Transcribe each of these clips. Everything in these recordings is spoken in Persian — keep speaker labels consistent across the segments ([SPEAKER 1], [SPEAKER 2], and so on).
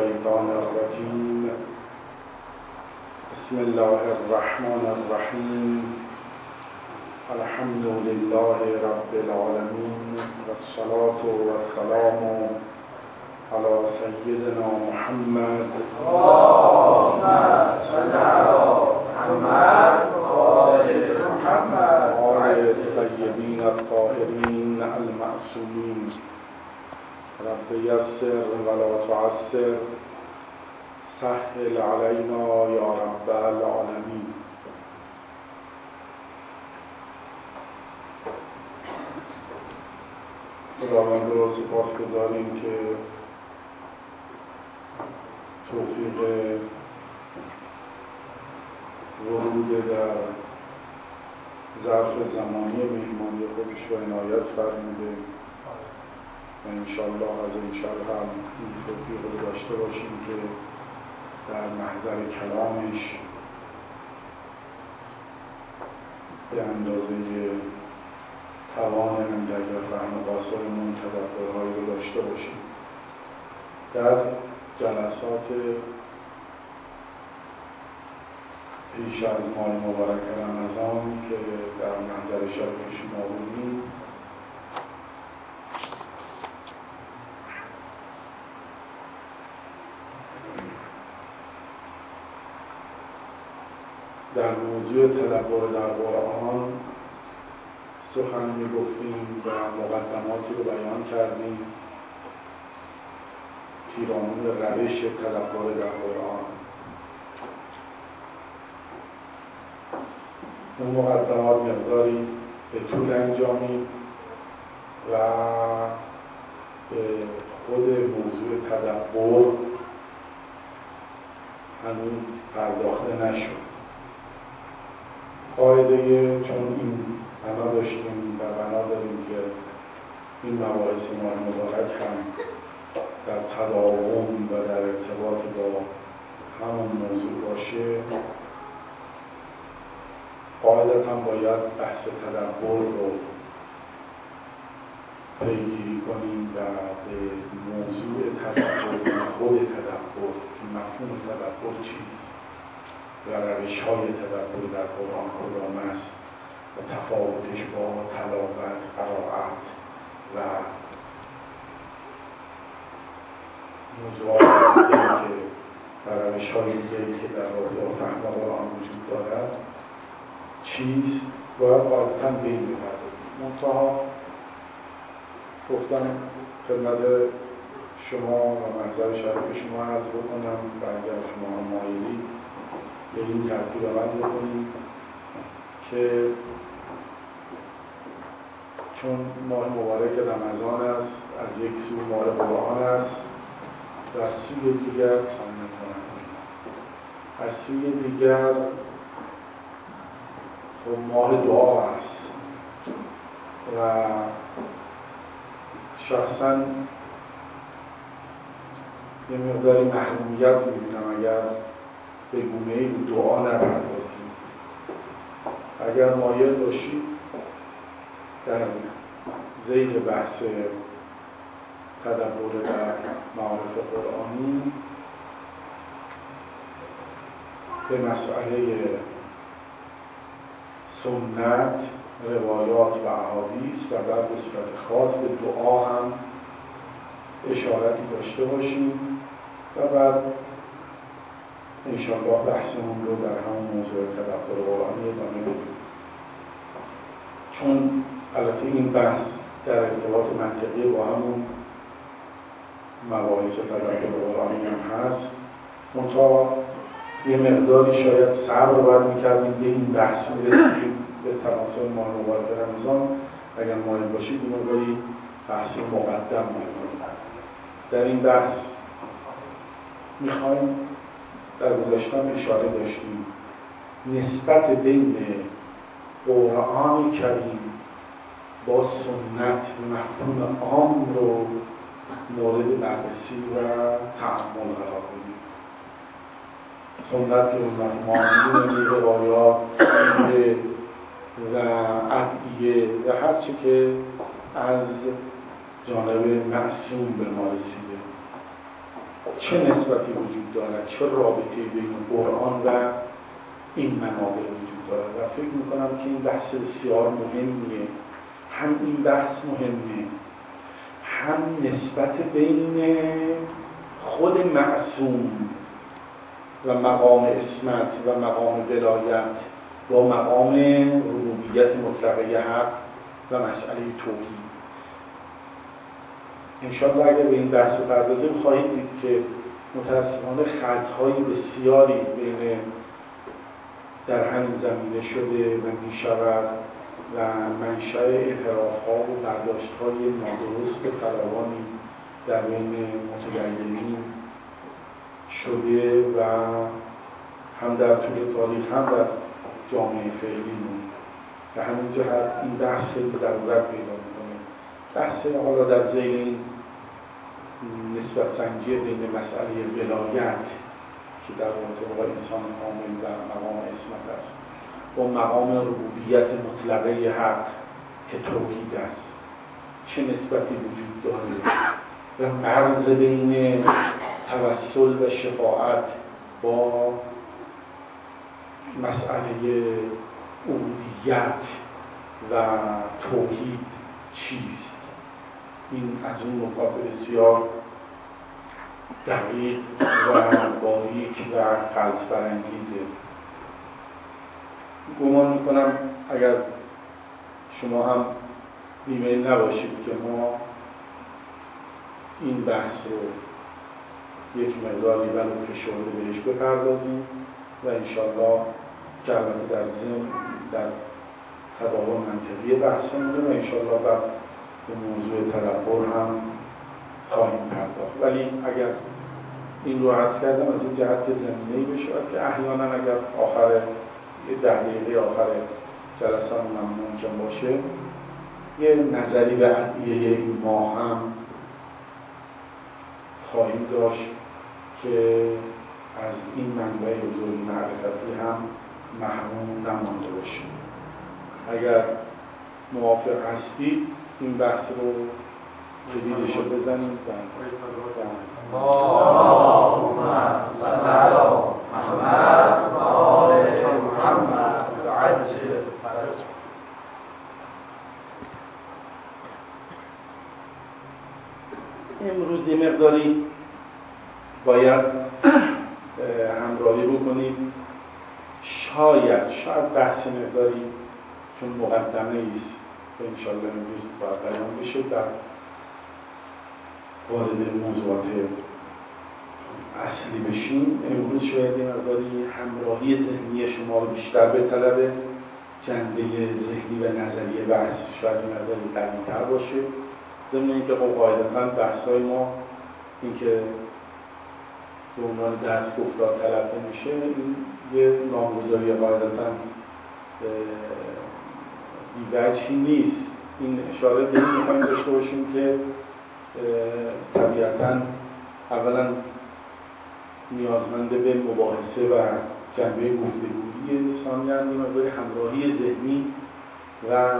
[SPEAKER 1] الشيطان الرجيم بسم الله الرحمن الرحيم الحمد لله رب العالمين والصلاة والسلام على سيدنا محمد
[SPEAKER 2] اللهم صل على محمد. وآل محمد.
[SPEAKER 1] وآل الطيبين الطاهرين المعصومين رب يسر ولا تعسر سهل علينا يا رب العالمين خداوند رو سپاس گذاریم که توفیق ورود در ظرف زمانی مهمانی خودش رو عنایت فرموده. و انشالله از امشب هم این توفیق رو داشته باشیم که در محضر کلامش به اندازه توانمون در فهم قاصرمون تدبرهایی رو داشته باشیم. در جلسات پیش از ماه مبارک رمضان که در محضر شب شما بودیم در موضوع تدبر در قرآن سخن می گفتیم و مقدماتی رو بیان کردیم. پیرامون روش تدبر در قرآن. اون مقدمات مقداری به طول انجامید و به خود موضوع تدبر هنوز پرداخته نشد. قاعده چون این بنا داشتیم و بنا داریم که این مباحث ماه مبارک هم در تداوم و در ارتباط با همون موضوع باشه. قاعدتا باید بحث تدبر رو پیگیری کنیم و به موضوع تدبر خود تدبر که مفهوم تدبر چیست؟ و روش های تدبر در قرآن کدام است و تفاوتش با تلاوت، قرائت و موضوعات که و روش های دیگه که در رابطه با فهم قرآن وجود دارد چیست؟ باید غالبا به این بپردازیم. منتها گفتم خدمت شما و منظر شرف شما عرض بکنم و اگر شما مایلی به این ترتیب عمل بکنیم که چون ماه مبارک رمضان است از یک سو ماه قرآن است و سوی دیگر از سوی دیگر خب ماه دعا است و شخصا یه مقداری محرومیت می‌بینم اگر به گونه ای دعا اگر مایل باشید در زیل بحث تدبر در معارف قرآنی. به مسئله سنت روایات و احادیث و بعد به صورت خاص به دعا هم اشارتی داشته باشیم. و بعد انشاءالله بحثمون رو در همون موضوع تدبر قرآنی ادامه بدیم. چون البته این بحث در ارتباط منطقی با همون مباحث تدبر قرآنی هم هست. منتها یه مقداری شاید صبر باید می‌کردیم به این بحث می‌رسیم به تناسب ماه مبارک رمضان اگر مایل باشید این مقداری بحث مقدم می‌کنیم. در این بحث می‌خوایم در گذاشتن اشاره داشتیم. نسبت بین قرآن کریم با سنت مفهوم عام رو مورد بررسی و تعمل قرار بدیم سنت که مفهوم روایات و ادعیه و هر چی که از جانب معصوم به ما رسیده. چه نسبتی وجود دارد؟ چه رابطه بین قرآن و این منابع وجود دارد؟ و فکر می‌کنم که این بحث بسیار مهمیه. هم این بحث مهمه هم نسبت بین خود معصوم و مقام اسمت و مقام ولایت با مقام ربوبیت مطلقه حق و مسئله توحید. انشاءالله اگر به این بحث بپردازیم خواهید دید که متاسفانه خطهای بسیاری بین در همین زمینه شده و می شود و منشأ انحراف ها و برداشت های نادرست فراوانی در بین متدینین شده و هم در طول تاریخ هم در جامعه فعلی به همین جهت این بحث خیلی ضرورت پیدا می‌کنه. بحث حالا در زیر این نسبت سنجی بین مسئله ولایت که در رابطه انسان کامل و مقام اسمت است با مقام ربوبیت مطلقه حق که توحید است. چه نسبتی وجود داره؟ و مرز بین توسل و شفاعت با مسئله عبودیت و توحید چیست؟ این از اون نکات بسیار دقیق و باریک و قلط برانگیزه گمان می‌کنم اگر شما هم بیمیل نباشید که ما این بحث رو یک مقداری ولو فشرده بهش بپردازیم و انشالله که در ضمن در تداول منطقی بحثمونه و انشالله بعد به موضوع تدبر هم خواهیم پرداخت. ولی اگر این رو عرض کردم از این جهت زمینه ای بشود که احیانا اگر آخر یه ده دقیقه آخر جلسه هم ممکن باشه یه نظری به این ماه هم خواهیم داشت که از این منبع بزرگ معرفتی هم محروم نمانده باشیم. اگر موافق هستید این بحث رو زیدش رو بزنیم. امروز یه مقداری باید همراهی بکنیم. شاید شاید بحث مقداری چون مقدمه است انشالله امروز بیان بشه در وارد موضوعات اصلی بشیم. امروز شاید یه مقداری همراهی ذهنی شما بیشتر به طلب جنبه ذهنی و نظریه بحث شاید این مقداری قویتر باشه. ضمن اینکه خب قاعدتا بحث های ما اینکه به عنوان درس گفتار طلب نمیشه این یه نامگذاری قاعدتا بیوجهی نیست. این اشاره به این می‌خوایم داشته باشیم که طبیعتا اولا نیازمند به مباحثه و جنبه گفتگویی ثانیا یه همراهی ذهنی و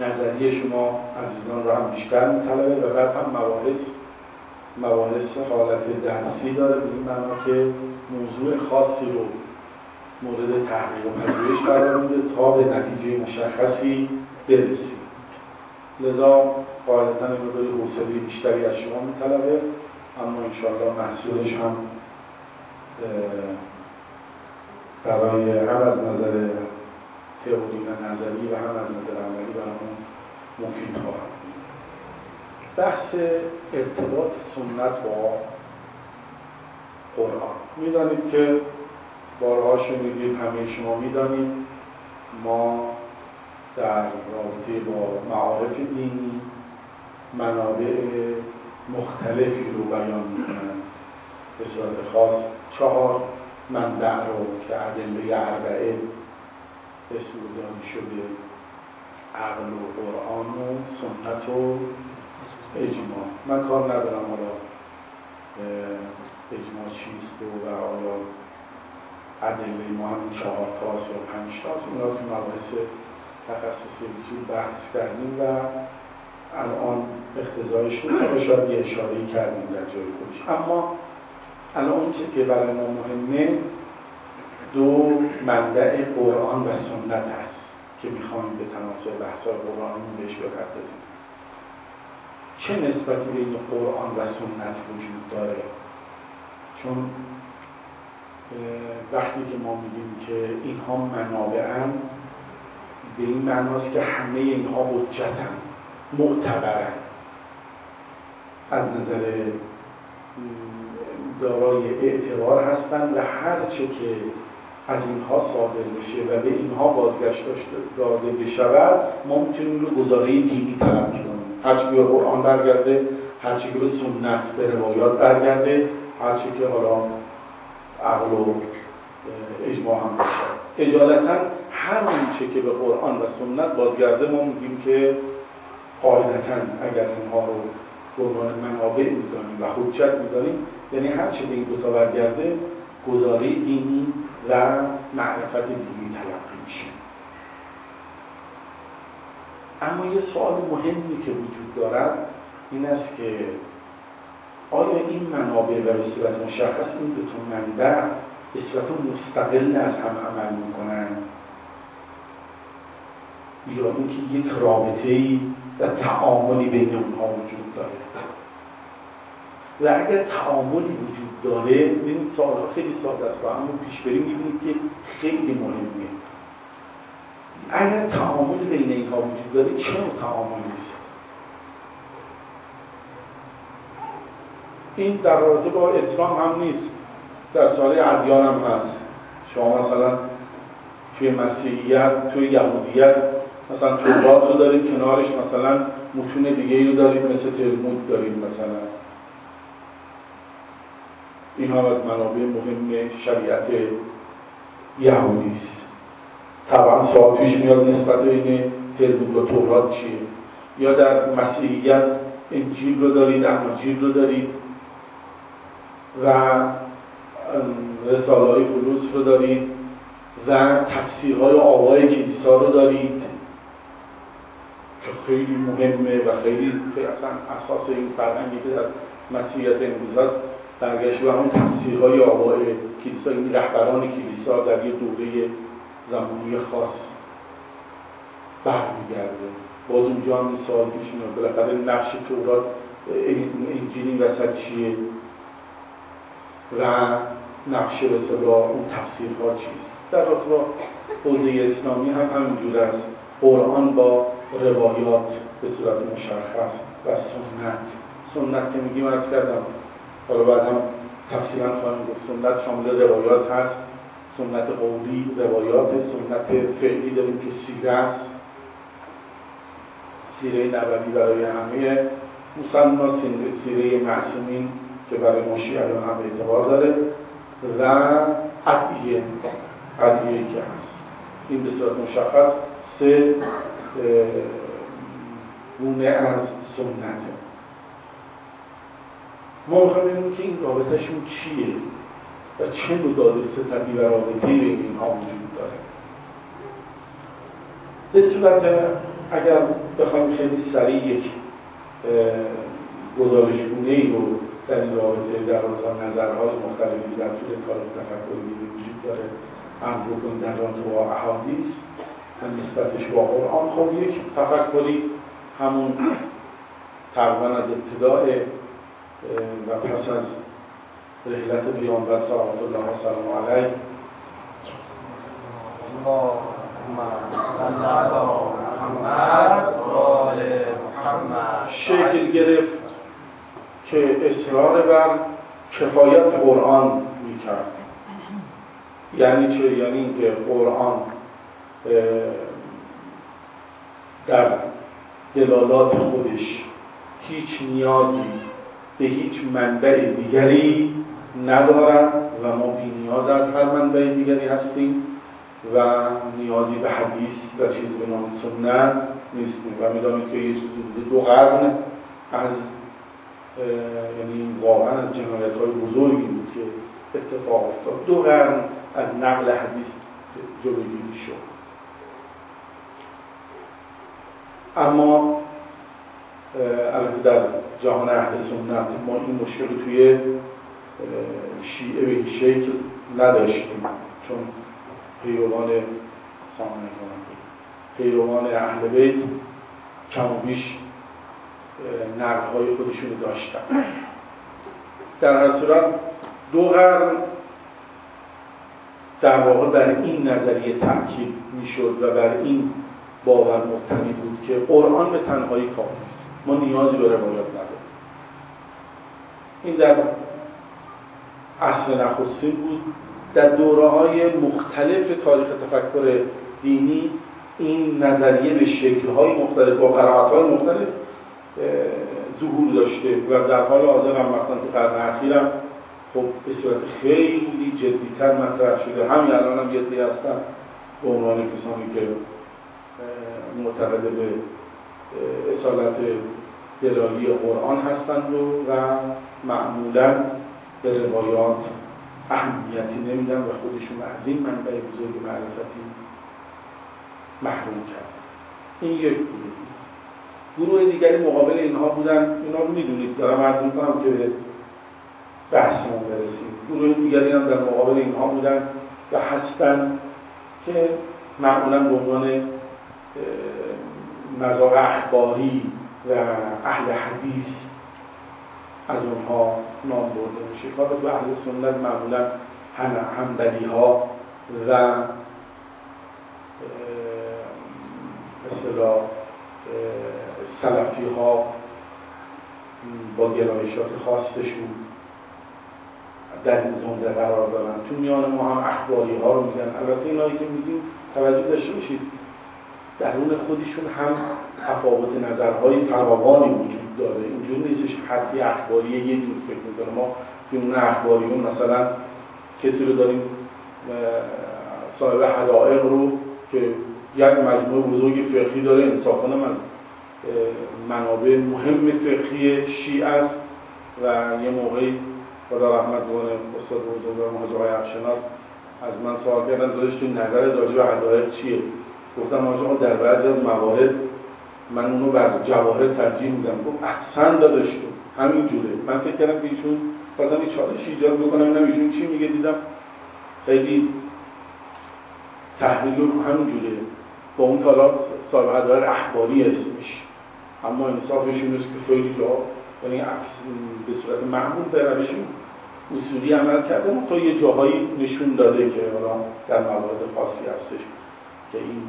[SPEAKER 1] نظریه شما عزیزان رو هم بیشتر میطلبه و بعد هم مباحث مباحث حالت درسی داره. به این معنا که موضوع خاصی رو مورد تحقیق و پذیرش قرار میده تا به نتیجه مشخصی برسیم. لذا قاعدتا این مقداری حوصله بیشتری از شما میطلبه اما انشاءالله محصولش هم برای هم از نظر تئوری و نظری و هم از نظر عملی برامون مفید خواهد بحث ارتباط سنت با قرآن. می‌دانید که بارها شنیدید همه شما می‌دانید. ما در رابطه با معارف دینی منابع مختلفی رو بیان می‌کنند به صورت خاص چهار منبع رو که ادله اربعه اسم گذاری شده عقل و قرآن و سنت و اجماع. من کار ندارم حالا اجماع چیست و آیا ادله ما هم چهار تاست یا پنج تاست اینا تو مباحث تخصصی اصول بحث کردیم و الان اقتضایش نیست و شاید یه اشاره کردیم در جای خودش. اما الان اون که برای ما مهمه دو منبع قرآن و سنت هست که می‌خوایم به تناسب بحثای قرآنمون بهش بپردازیم. چه نسبتی بین قرآن و سنت وجود داره؟ چون وقتی که ما میگیم که اینها منابعن به این معناست که همه اینها حجتن معتبرن. از نظر دارای اعتبار هستند و هر چه که از اینها صادر بشه و به اینها بازگشت داده بشود ما می‌تونیم رو گزاره دینی طلب کنیم. هرچی به قرآن برگرده هرچی که به سنت به روایات برگرده هرچی که حالا عقل و اجماع هم بشه اجالتا هر چه که به قرآن و سنت بازگرده ما میگیم که قاعدتا اگر اینها رو به عنوان منابع می‌دانیم و حجت می‌دانیم یعنی هر چه به این دوتا برگرده گزاره دینی و معرفت دینی تلقی میشه. اما یه سوال مهمی که وجود دارد این است که آیا این منابع و به صورت مشخص این دو تا منبع به صورت مستقل از هم عمل می‌کنن؟ یا اینکه یک رابطه ای و تعاملی بین اونها وجود داره. و اگر تعاملی وجود داره ببینید سوالها خیلی ساده است. و اما پیش بریم می‌بینید که خیلی مهمه. اگر تعاملی بین اینها وجود داره چه تعاملی است این در رابطه با اسلام هم نیست. در سال ادیان هم هست. شما مثلا توی مسیحیت توی یهودیت مثلا تورات رو دارید کنارش مثلا متون دیگه ای رو دارید مثل تلمود دارید مثلا. این از منابع مهم شریعت یهودی است. طبعا سوال پیش میاد نسبت بین تلمود و تورات چیه. یا در مسیحیت انجیل رو دارید انجیل رو دارید. و رساله های فلوس رو دارید و تفسیرهای آقای کلیسا رو دارید که خیلی مهمه و خیلی اصلا اساس این فرهنگی که در مسیحیت امروز هست برگشت به همون تفسیرهای آقای کلیسا این رهبران کلیسا در یه دوره زمانی خاص برمیگرده. باز اونجا هم سوال پیش میاد. بالاخره نقش تورات انجیل این وسط چیه؟ و نقشه به اون تفسیرها چیست؟ در با حوزه اسلامی هم همینجور است. قرآن با روایات به صورت مشخص و سنت. سنت که میگیم ارز کردم. حالا بعد هم تفصیلا خواهیم گفت. سنت شامل روایات هست. سنت قولی روایات سنت فعلی داریم که سیره است. سیره نبوی برای همه مسلمان سیره معصومین. که برای ما الان هم اعتبار داره و عدیه عدیه که هست. این به صورت مشخص. سه گونه از سنته ما می‌خوایم ببینیم که این رابطهشون چیه و چه نوع داده ستبی و رابطه بین اینها وجود داره. به صورت اگر بخوایم خیلی سریع یک گزارشگونه ای رو در این رابطه در رابطه نظرهای مختلفی در طول تاریخ تفکری وجود داره. عرض بکنیم در رابطه با احادیث و نسبتش با قرآن. خب یک تفکری همون تقریبا از ابتداع و پس از رحلت پیامبر صلوات الله و سلام علیه. شکل گرفت. که اصرار بر کفایت قرآن می‌کرد. یعنی چه؟ یعنی اینکه قرآن در دلالات خودش هیچ نیازی به هیچ منبع دیگری ندارد و ما بی نیاز از هر منبع دیگری هستیم و نیازی به حدیث و چیزی به نام سنت نیستیم. و می‌دانید که یه چیزی دو قرن از یعنی واقعا از جنایت های بزرگی بود که اتفاق افتاد. دو قرن از نقل حدیث جلوگیری شد. اما البته در جهان اهل سنت ما این مشکل توی شیعه به شکل نداشتیم چون پیروان پیروان اهل بیت کم و بیش های خودشون داشتن. در هر صورت دو قرن در واقع بر این نظریه تاکید می‌شد و بر این باور مبتنی بود که قرآن به تنهایی کافی است. ما نیازی به روایات نداریم. این در اصل نخستین بود. در دوره های مختلف تاریخ تفکر دینی این نظریه به شکل‌های مختلف با قرائت‌های مختلف ظهور داشته و در حال حاضر هم مثلا تو قرن اخیرم خب به صورت خیلی جدیتر مطرح شده. همین الان هم یه هستن به عنوان کسانی که معتقد به اصالت دلالی قرآن هستند و, و معمولا به روایات اهمیتی نمیدن و خودشون از این منبع بزرگ معرفتی محروم کرد این یک گروه دیگری مقابل اینها بودن اینا رو می‌دونید. دارم عرض می‌کنم که به بحثمون برسیم. گروه دیگری هم در مقابل اینها بودن و هستن که معمولا به عنوان مزار اخباری و اهل حدیث از اونها نام برده میشه. کار به اهل سنت معمولا همدلی ها و مثلا سلفی ها با گرایشات خاصشون در این زمره قرار دارن تو میان ما هم اخباری ها رو میگن. البته اینایی که میگیم توجه داشته باشید. درون خودشون هم تفاوت نظرهای فراوانی وجود داره. اینجور نیستش حتی اخباری یه جور فکر می‌کنه. ما اون اخباریون مثلا کسی رو داریم صاحب حدائق رو که یک مجموعه بزرگ فقهی داره انصافا از منابع مهم فقهی شیعه است و یه موقعی خدا رحمت کنه استاد بزرگ مهاجر افشناس از من سوال کردن دادش تو نظر راجع به حدائق چیه؟ گفتم آقا در بعضی از موارد من اونو بر جواهر ترجیح میدم. گفت احسن دادش تو همین جوره. من فکر کردم که ایشون خواستم این چالش ایجاد بکنم نه ایشون چی میگه دیدم خیلی تحلیل همین جوره. با اون کالا صاحب حدائق اخباری اسمش. اما انصافش این که خیلی جا یعنی به صورت معمول به روشون اصولی عمل کرده تا یه جاهایی نشون داده که در موارد خاصی هستش که این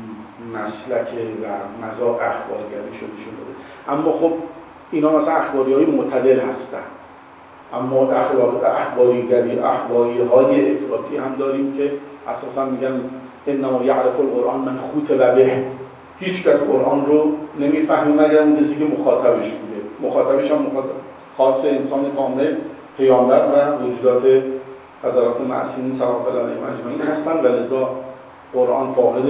[SPEAKER 1] مسلک و مزاق اخبارگری شده نشون داده. اما خب اینا مثلا اخباری های معتدل هستن. اما اخباریگری اخباری های افراطی هم داریم که اساسا میگن انما یعرف القرآن من خوت به. هیچ کس قرآن رو نمی‌فهمه مگر اون کسی که مخاطبش بوده. مخاطبش هم مخاطب خاص انسان کامل پیامبر و وجودات حضرات معصومین سلام الله علیهم اجمعین هستن و لذا قرآن فاقد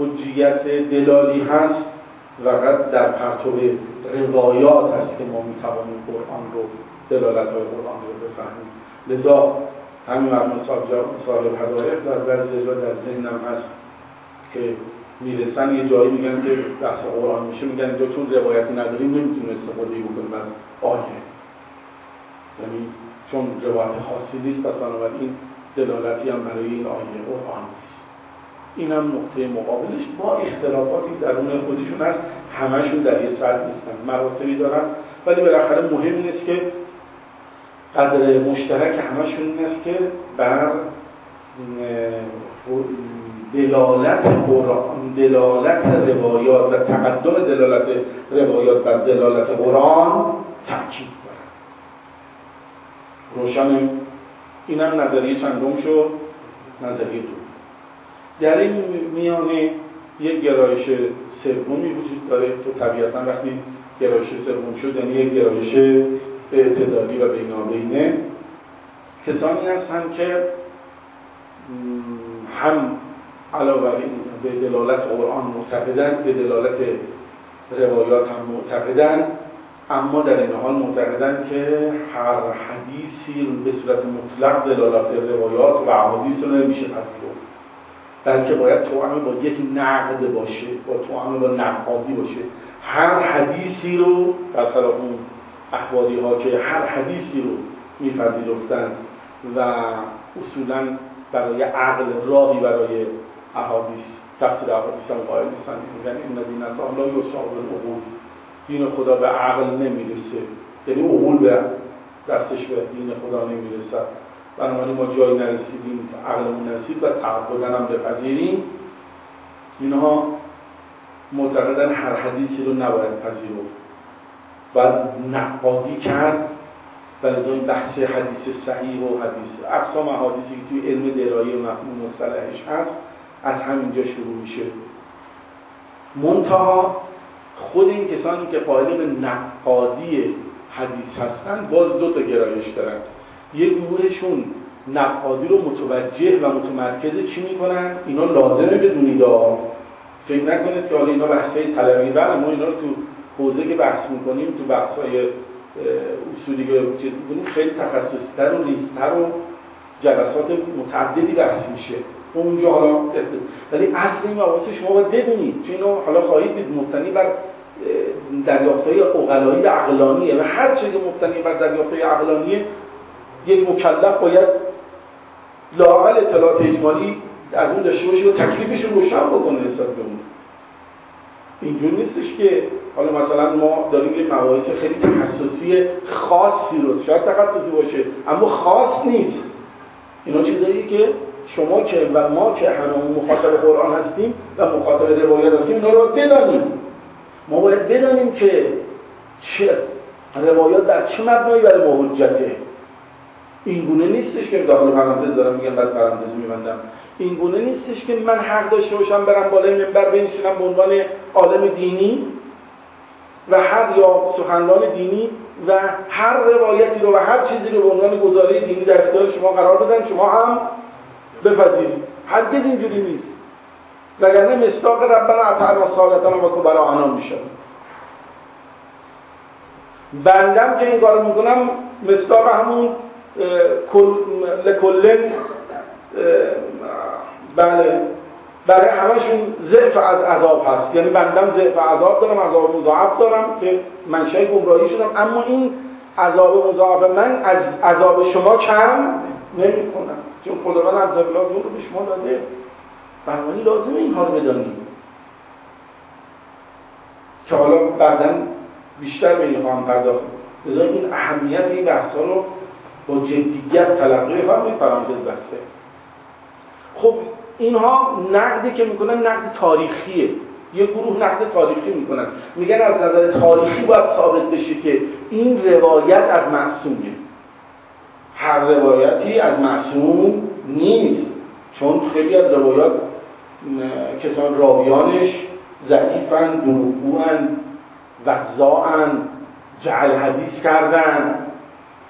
[SPEAKER 1] حجیت دلالی هست. و در پرتو روایات هست که ما می‌توانیم قرآن رو دلالت های قرآن رو بفهمیم. لذا همین مرمون صاحب حدایق در بعضی در ذهنم هست که می‌رسن یه جایی میگن که بحث قرآن میشه میگن اینجا چون روایتی نداریم نمی‌تونیم استفاده بکنیم از آیه. یعنی چون روایت خاصی نیست پس بنابراین دلالتی هم برای این آیه قرآن نیست. این هم نقطه مقابلش با اختلافاتی درون خودشون هست همشون در یه سر نیستن مراتبی دارن. ولی بالاخره مهم نیست که قدر مشترک همشون این است که بر دلالت قرآن دلالت روایات و تقدم دلالت روایات بر دلالت قرآن تاکید دارن روشن. هم نظریه چندم شد؟ نظریه دو. در این میانه یک گرایش سومی وجود داره تو طبیعتا وقتی گرایش سوم شد یعنی یک گرایش اعتدالی و بینابینه کسانی هستند که هم علاوه بر این به دلالت قرآن معتقدند به دلالت روایات هم معتقدند اما در این حال معتقدند که هر حدیثی به صورت مطلق دلالت روایات و احادیث رو نمیشه پذیرفت بلکه باید توامه با یک نقد باشه با توامه با نقادی باشه. هر حدیثی رو برخلاف اون اخباری ها که هر حدیثی رو میپذیرفتن و اصولا برای عقل راهی برای احادیث تفسیر احادیث هم قائل نیستن. میگن این دین الله لا یصاب العقول. دین خدا به عقل نمی‌رسه. یعنی عقول به دستش به دین خدا نمی‌رسد بنابراین ما جایی نرسیدیم که عقلمون نرسید و تعبدن هم بپذیریم. اینها معتقدن هر حدیثی رو نباید پذیرفت. باید نقادی کرد. و از این بحث حدیث صحیح و حدیث اقسام حدیثی که توی علم درایی و مفهوم مصطلحش هست از همینجا شروع میشه. منتها خود این کسانی که قائل به نقادی حدیث هستن باز دو تا گرایش دارن. یه گروهشون نقادی رو متوجه و متمرکز چی می‌کنن؟ اینا لازمه بدونید فکر نکنید که حالا اینا بحثای طلبی بله ما اینا رو تو حوزه که بحث می‌کنیم تو بحثای اصولی که خیلی تخصصتر و ریزتر و جلسات متعددی بحث میشه. اونجا حالا ولی اصل این مباحث شما باید بدونید. چون اینو حالا خواهید دید مبتنی بر دریافتهای اقلایی عقلانیه. و هر چیزی که مبتنی بر دریافتهای عقلانیه یک مکلف باید لاقل اطلاعات اجمالی از اون داشته باشه و تکلیفش رو روشن بکنه نسبت به اون اینجور نیستش که حالا مثلا ما داریم یه مباحث خیلی تخصصی خاصی رو شاید تخصصی باشه اما خاص نیست. اینا چیزایی که شما که و ما که همه مخاطب قرآن هستیم و مخاطب روایت هستیم اینا رو بدانیم. ما باید بدانیم که چه روایات در چه مبنایی برای ما حجته. این گونه نیستش که داخل پرانتز دارم میگم بعد پرانتز میبندم. این گونه نیستش که من حق داشته باشم برم بالای منبر بنشینم به عنوان عالم دینی و هر یا سخنران دینی و هر روایتی رو و هر چیزی رو به عنوان گزاره دینی در اختیار شما قرار بدن شما هم بپذیرید هرگز اینجوری نیست. وگرنه مستاق ربنا اطعنا صالتان و کبراءنا میشه بندم که این کارو می‌کنم مستاق همون لکلن بله. برای همشون ضعف از عذاب هست. یعنی بندم ضعف عذاب دارم عذاب مضاعف دارم که منشأ گمراهی شدم. اما این عذاب مضاعف من از عذاب شما کم نمی کنم چون خداوند از لازم رو به شما داده بنابراین لازمه اینها رو بدانیم. که حالا بعدا بیشتر به این خواهم پرداخت. لذا این اهمیت این بحثا رو با جدیت تلقی بفرمایید پرانتز بسته. خب اینها نقدی که می‌کنن نقد تاریخیه. یه گروه نقد تاریخی می‌کنن. میگن از نظر تاریخی باید ثابت بشه که این روایت از معصومه هر روایتی از معصوم نیست. چون خیلی از روایات کسان راویانش ضعیفن دروغگوان وزاعن جعل حدیث کردن.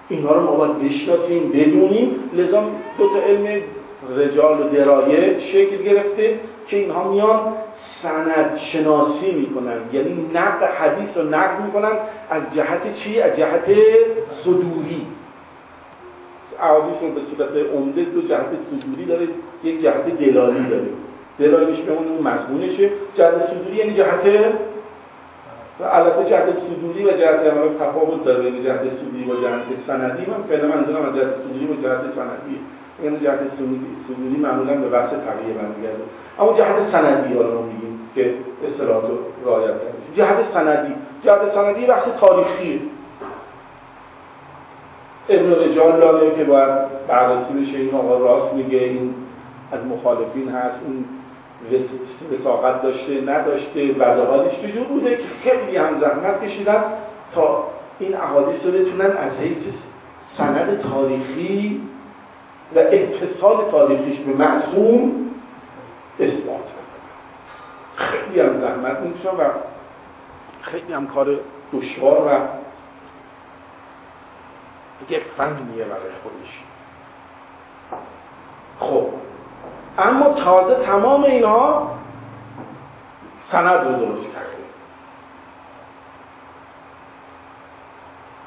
[SPEAKER 1] اینها رو ما باید بشناسیم بدونیم. لذا دو تا علم رجال و درایه شکل گرفته که اینها میان سند شناسی می‌کنن. یعنی نقد حدیث رو نقد می‌کنن از جهت چی؟ از جهت صدوری. احادیث رو به صورت عمده دو جهت صدوری داره یک جهت دلالی داره. دلالیش به اون مضمونشه. جهت صدوری یعنی جهت و البته جهت صدوری و جهت عمل تفاوت داره. بین جهت صدوری و جهت سندی. من فعلا منظورم از جهت صدوری و جهت سندی. یعنی جهت صدوری معمولا به بحث تقیه برمیگرده. اما جهت سندی حالا ما میگیم که اصطلاحات رعایت جهت سندی. جهت سندی بحث تاریخی. ابن رجال داره که باید بررسی بشه. این آقا راست میگه این از مخالفین هست این وساقت داشته نداشته وضاحتش چجور بوده که خیلی هم زحمت کشیدن تا این احادیث رو بتونن از حیث سند تاریخی و اتصال تاریخیش به معصوم اثبات خیلی هم زحمت می‌کشن و خیلی هم کار دشوار و دیگه فنیه برای خودش خب. اما تازه تمام اینها سند رو درست کرده.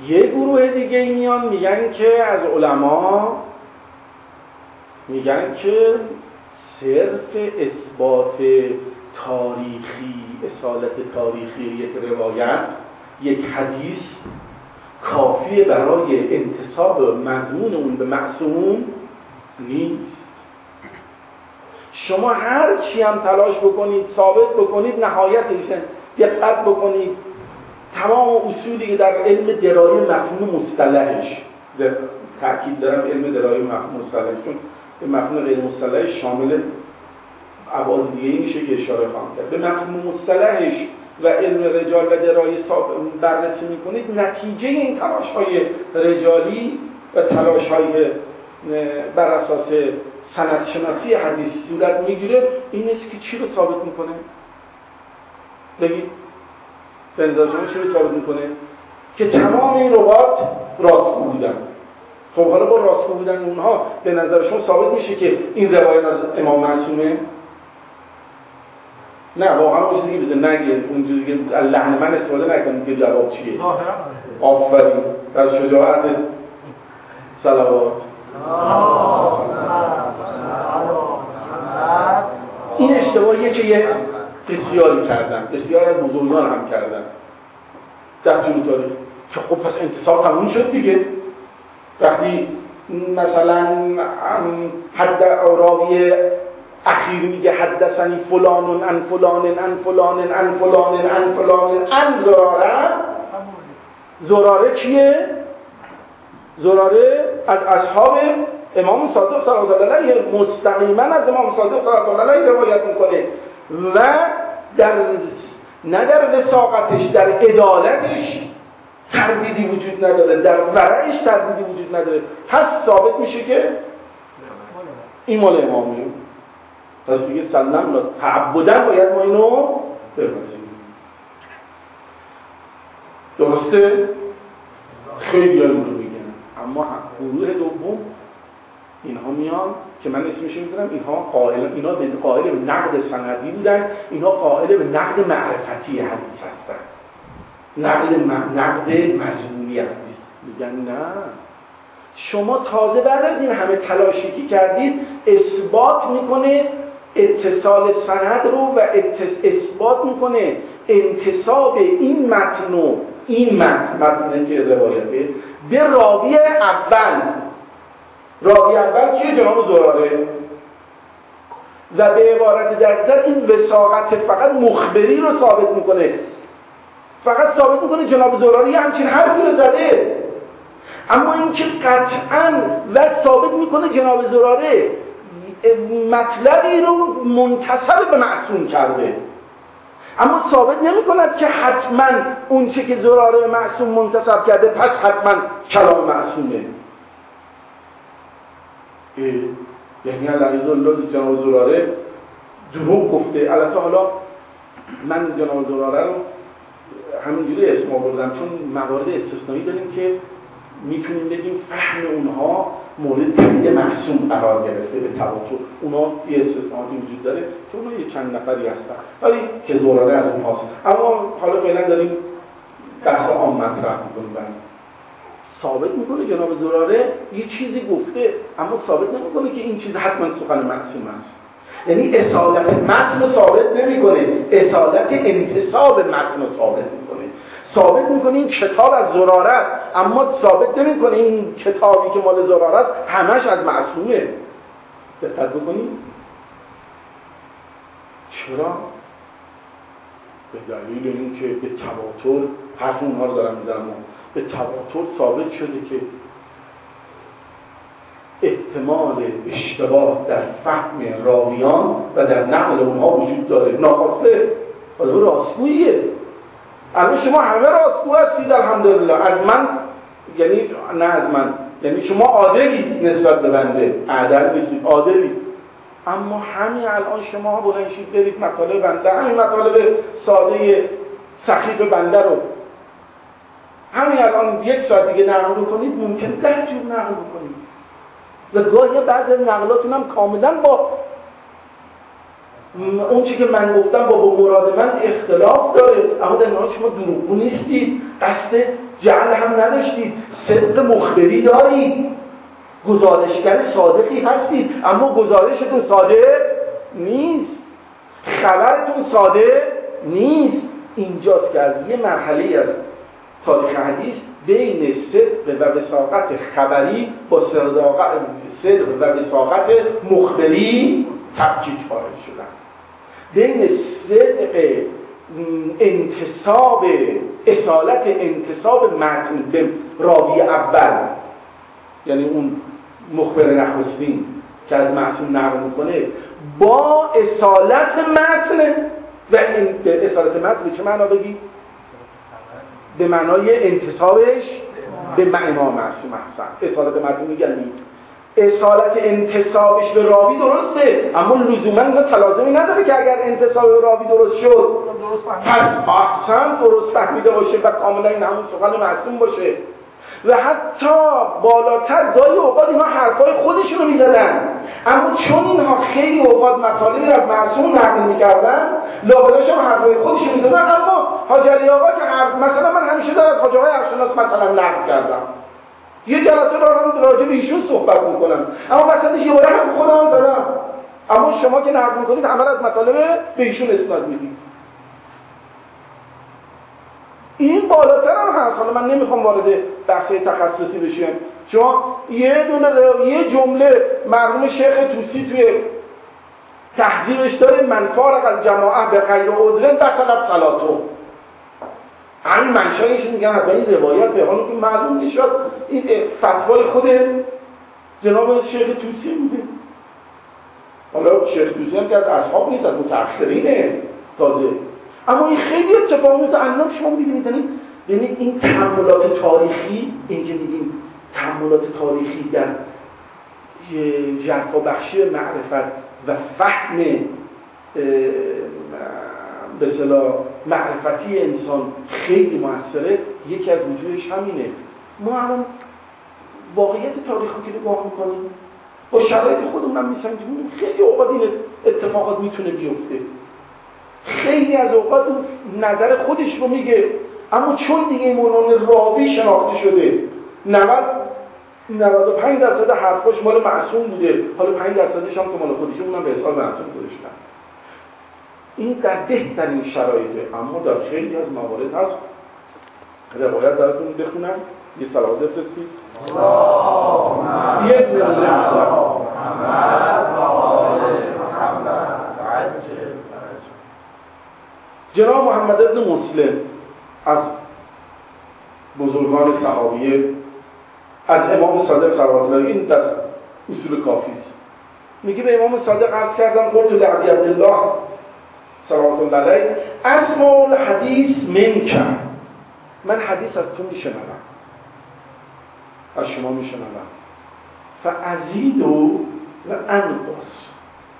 [SPEAKER 1] یه گروه دیگه میان میگن که از علما میگن که صرف اثبات تاریخی اصالت تاریخی یک روایت یک حدیث کافی برای انتصاب مضمون اون به معصوم نیست. شما هر چی هم تلاش بکنید ثابت بکنید نهایتش دقت بکنید. تمام اصولی که در علم درای مفهوم مصطلحش تاکید دارم علم درای مفهوم مصطلحش چون مفهوم غیر مصطلحش شامل ابعاد دیگه میشه که اشاره خواهم کرد. به مفهوم مصطلحش و علم رجال و درای بررسی می‌کنید نتیجه این تلاش های رجالی و تلاش های بر اساس سند شناسی حدیث صورت می‌گیره. این نیست که چی رو ثابت می‌کنه؟ بگید. به چی رو ثابت می‌کنه؟ که تمام این ربات راستگو بودن. خب حالا با راستگو بودن اونها به نظر شما ثابت میشه که این روایت از امام معصومه؟ نه واقعا اون چیزی که بزن نگه اونجوری که لحن من استفاده نکنید که جواب چیه؟ آفرین. در شجاعت صلوات. این اشتباهیه که یه بسیاری کردن بسیار از بزرگان هم کردن. در طول تاریخ. که خب پس انتصار تموم شد دیگه. وقتی مثلا حد راوی اخیر میگه حدثنی فلان ان فلان ان فلان ان فلان ان فلان ان زراره؟ زراره چیه؟ زراره از اصحاب امام صادق صلی الله علیه مستقیما از امام صادق صلی الله علیه روایت می‌کنه. و در نه در وساقتش در عدالتش تردیدی وجود نداره در ورعش تردیدی وجود نداره. پس ثابت میشه که این مال امامیه. پس دیگه سلم را تعبدن باید ما اینو بپذیریم. درسته؟ خیلی رو میگن. اما گروه دوم اینها میان که من اسمش می‌ذارم. اینها قائل اینا به قائل به نقد سندی بودن. اینها قائل به نقد معرفتی حدیث هستن. نقد نقد مضمونی حدیث. میگن نه. شما تازه بعد از این همه تلاشی که کردید اثبات می‌کنه اتصال سند رو و اثبات می‌کنه. انتصاب این متن و این متن. متن که روایته. به راوی اول. راوی اول کیه جناب زراره و به عبارت در این وساقت فقط مخبری رو ثابت می‌کنه. فقط ثابت می‌کنه جناب زراره یه همچین حرفی رو زده. اما اینکه قطعا و ثابت می‌کنه جناب زراره مطلبی رو منتصب به معصوم کرده. اما ثابت نمی کند که حتما اون چه که زراره معصوم منتصب کرده پس حتما کلام معصومه. یعنی علیه الله جناب زراره دروغ گفته. البته حالا من جناب زراره رو همینجوری اسم آوردم چون موارد استثنایی داریم که می‌تونیم بگیم فهم اونها مورد تایید محسوم قرار گرفته به تواتر. اونا یه استثناءاتی وجود داره. که اونا یه چند نفری هستن. ولی که زورانه از اونهاست اما حالا فعلا داریم بحث عام مطرح می‌کنیم. بله. ثابت می‌کنه جناب زراره یه چیزی گفته اما ثابت نمی‌کنه که این چیز حتما سخن معصوم است. یعنی اصالت متن ثابت نمی‌کنه. اصالت انتصاب متن ثابت ثابت می‌کنه این کتاب از زراره است. اما ثابت نمی‌کنه این کتابی که مال زراره است همش از معصومه. دقت بکنید چرا؟ به دلیل اینکه به تواتر حرف اونها رو دارم می‌زنم. به تواتر ثابت شده که احتمال اشتباه در فهم راویان و در نقل اونها وجود داره. ناقصه حالا راستگوییه. الان شما همه راستگو هستید الحمدلله. از من یعنی نه از من. یعنی شما عادلی نسبت به بنده. عدل نیستید عادلی اما همین الان شما بلنشید برید مطالب بنده. همین مطالب ساده سخیف بنده رو. همین الان یک ساعت دیگه نقل بکنید ممکن ده جور نقل بکنید. و گاهی بعضی نقلاتون هم کاملا با اون چی که من گفتم با, با مراد من اختلاف داره. اما در شما دروغگو نیستید. قصد جعل هم نداشتید. صدق مخبری دارید. گزارشگر صادقی هستید. اما گزارشتون صادق نیست. خبرتون صادق نیست. اینجاست که از یه مرحله از تاریخ حدیث بین صدق و وساقت خبری با صدق و وساقت مخبری تفکیک وارد شدن. بین صدق انتصاب اصالت انتصاب متن به راوی اول. یعنی اون مخبر نخستین که از معصوم نقل می‌کنه با اصالت متن. و این اصالت متن به چه معنا بگی؟ به معنای انتصابش به امام معصوم احسن اصالت متن میگن اصالت انتصابش به راوی درسته اما لزوما اینا تلازمی نداره که اگر انتصاب به راوی درست شد پس احسن درست فهمیده باشه و کاملا این همون سخن معصوم باشه. و حتی بالاتر گاهی اوقات اینا حرفای خودشونو می‌زدن. اما چون اینها خیلی اوقات مطالبی از معصوم نقل می‌کردن لابلاش هم حرفای خودشون می‌زدن. اما حاجری آقا که حرف مثلا من همیشه دارم حاج آقای مثلا نقل کردم. یه جلسه رو راجع به ایشون صحبت می‌کنم. اما وسطش یه باره هم خودم زدم اما شما که نقل می‌کنید همه از مطالب به ایشون اسناد می‌دید. این بالاتر هم هست. حالا من نمی‌خوام وارد بحث تخصصی بشیم شما یه دونه یه جمله مرحوم شیخ توسی توی تحضیرش داره. من فارق الجماعه به غیر عذرن بطلت صلاتو. همین منشایش میگن از این روایت حالا که معلوم نشد این فتوای خود جناب شیخ توسی بوده. حالا شیخ توسی هم که از اصحاب نیست از متأخرینه تازه. اما این خیلی اتفاق میفته الان شما می‌بینید یعنی, یعنی این تحملات تاریخی این که میگیم تحملات تاریخی در جرفا بخشی معرفت و فهم به معرفتی انسان خیلی موثره یکی از وجودش همینه. ما الان واقعیت تاریخ رو که نگاه می‌کنیم با شرایط خودمون هم میسنجیم خیلی اوقات این اتفاقات می‌تونه بیفته. خیلی از اوقات نظر خودش رو میگه اما چون دیگه مونان راوی شناخته شده 90 95 درصد حرفاش مال معصوم بوده. حالا 5 درصدش هم که مال خودشه اونم به حساب معصوم گذاشتن این در بهترین شرایطه اما در خیلی از موارد هست. روایت براتون بخونم. یه سلام بفرستید. یه جناب محمد ابن مسلم از بزرگان صحابیه از امام صادق صلوات الله این در اصول کافی است. میگه به امام صادق عرض کردم قلت لعبی عبدالله صلوات الله علیه. اسمع الحدیث من من حدیث از تو میشنوم. از شما میشنوم. فازید و انقص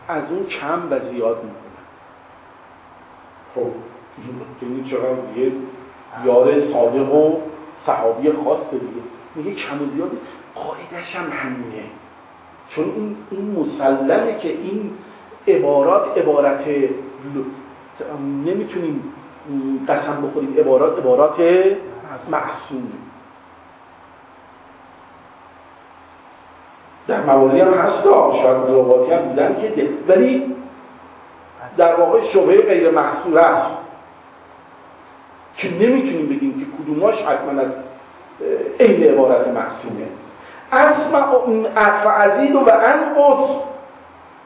[SPEAKER 1] از اون کم و زیاد می‌کنم. خب این چقدر یه یار صادق و صحابی خاص دیگه. میگه کم و زیاد. قاعدش هم همینه. چون این, این مسلمه که این عبارات عبارت نمی‌تونیم قسم بخوریم. عبارات عبارات معصوم. در مواردی هم هست شاید روایتی هم بودن که ولی در واقع شبه غیر محصول است. که نمی‌تونیم بگیم که کدوماش حتما از عین عبارت محصومه اسمع فعزید و انقص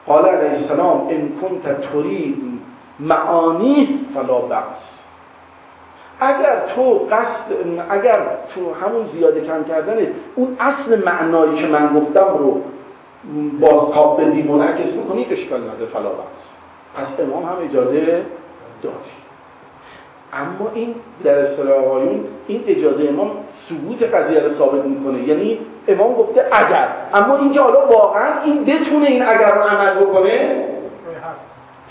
[SPEAKER 1] قال علیه السلام ان کنت ترید معانی فلا بقص اگر تو قصد اگر تو همون زیاده کم کردن اون اصل معنایی که من گفتم رو بازتاب بدیم و نعکس می‌کنی اشکال نده فلا بقص پس امام هم اجازه داری اما این در اصطلاح آقایون این اجازه امام ثبوت قضیه رو ثابت می‌کنه. یعنی امام گفته اگر. اما اینکه حالا واقعا این بتونه این اگر رو عمل بکنه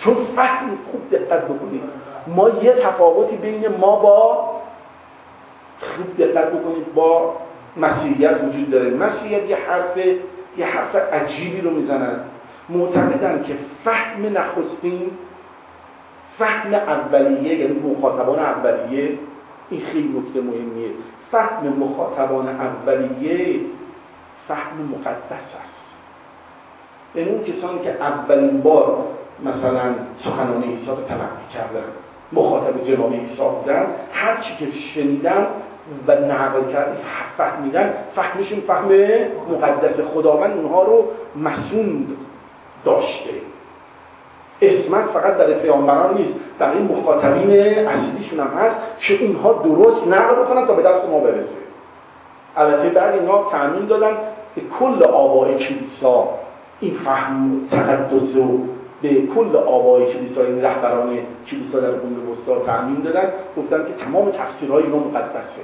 [SPEAKER 1] چون فهم خوب دقت بکنید. ما یه تفاوتی بین ما با خوب دقت بکنید با مسیحیت وجود داره. مسیحیت یه حرف یه حرف عجیبی رو می‌زنن. معتقدن که فهم نخستین فهم اولیه یعنی مخاطبان اولیه این خیلی نکته مهمیه. فهم مخاطبان اولیه فهم مقدس است. یعنی اون کسانی که اولین بار مثلا سخنان عیسی رو تلقی کردن مخاطب جناب عیسی بودن هر چی که شنیدن و نقل کرد فهمیدن فهمشون فهم مقدس خداوند اونها رو مسون داشته. اسمت فقط در پیامبران نیست در این مخاطبین اصلیشون هم هست که اینها درست نقل بکنن تا به دست ما برسه. البته بعد اینا تعمین دادن به کل آبای کلیسا. این فهم تقدس و به کل آبای کلیسا این رهبران کلیسا در قرون وسطا تعمین دادن گفتن که تمام تفسیرهای اینا مقدسه.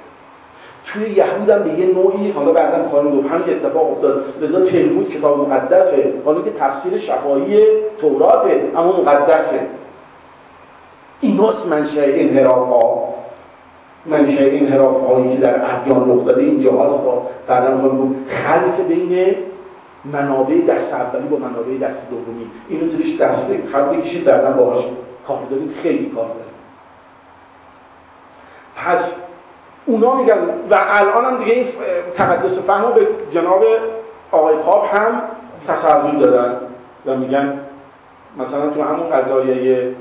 [SPEAKER 1] توی یهود هم به یه نوعی حالا بعدا خواهیم دو همین اتفاق افتاد. لذا تلمود کتاب مقدسه. حالا که تفسیر شفاهی توراته اما مقدسه. ایناست منشأ انحراف ها. منشأ انحراف هایی که در ادیان رخ داده اینجا هست. با بعدا خواهیم خلف بین منابع دست اولی با منابع دست دومی. اینو زیرش دست خلق بکشید بعدا باهاش کار داریم. خیلی کار داریم. پس اونا میگن و الان هم دیگه این تقدس فهم به جناب آقای پاپ هم تصور دادن و میگن مثلا تو همون قضایه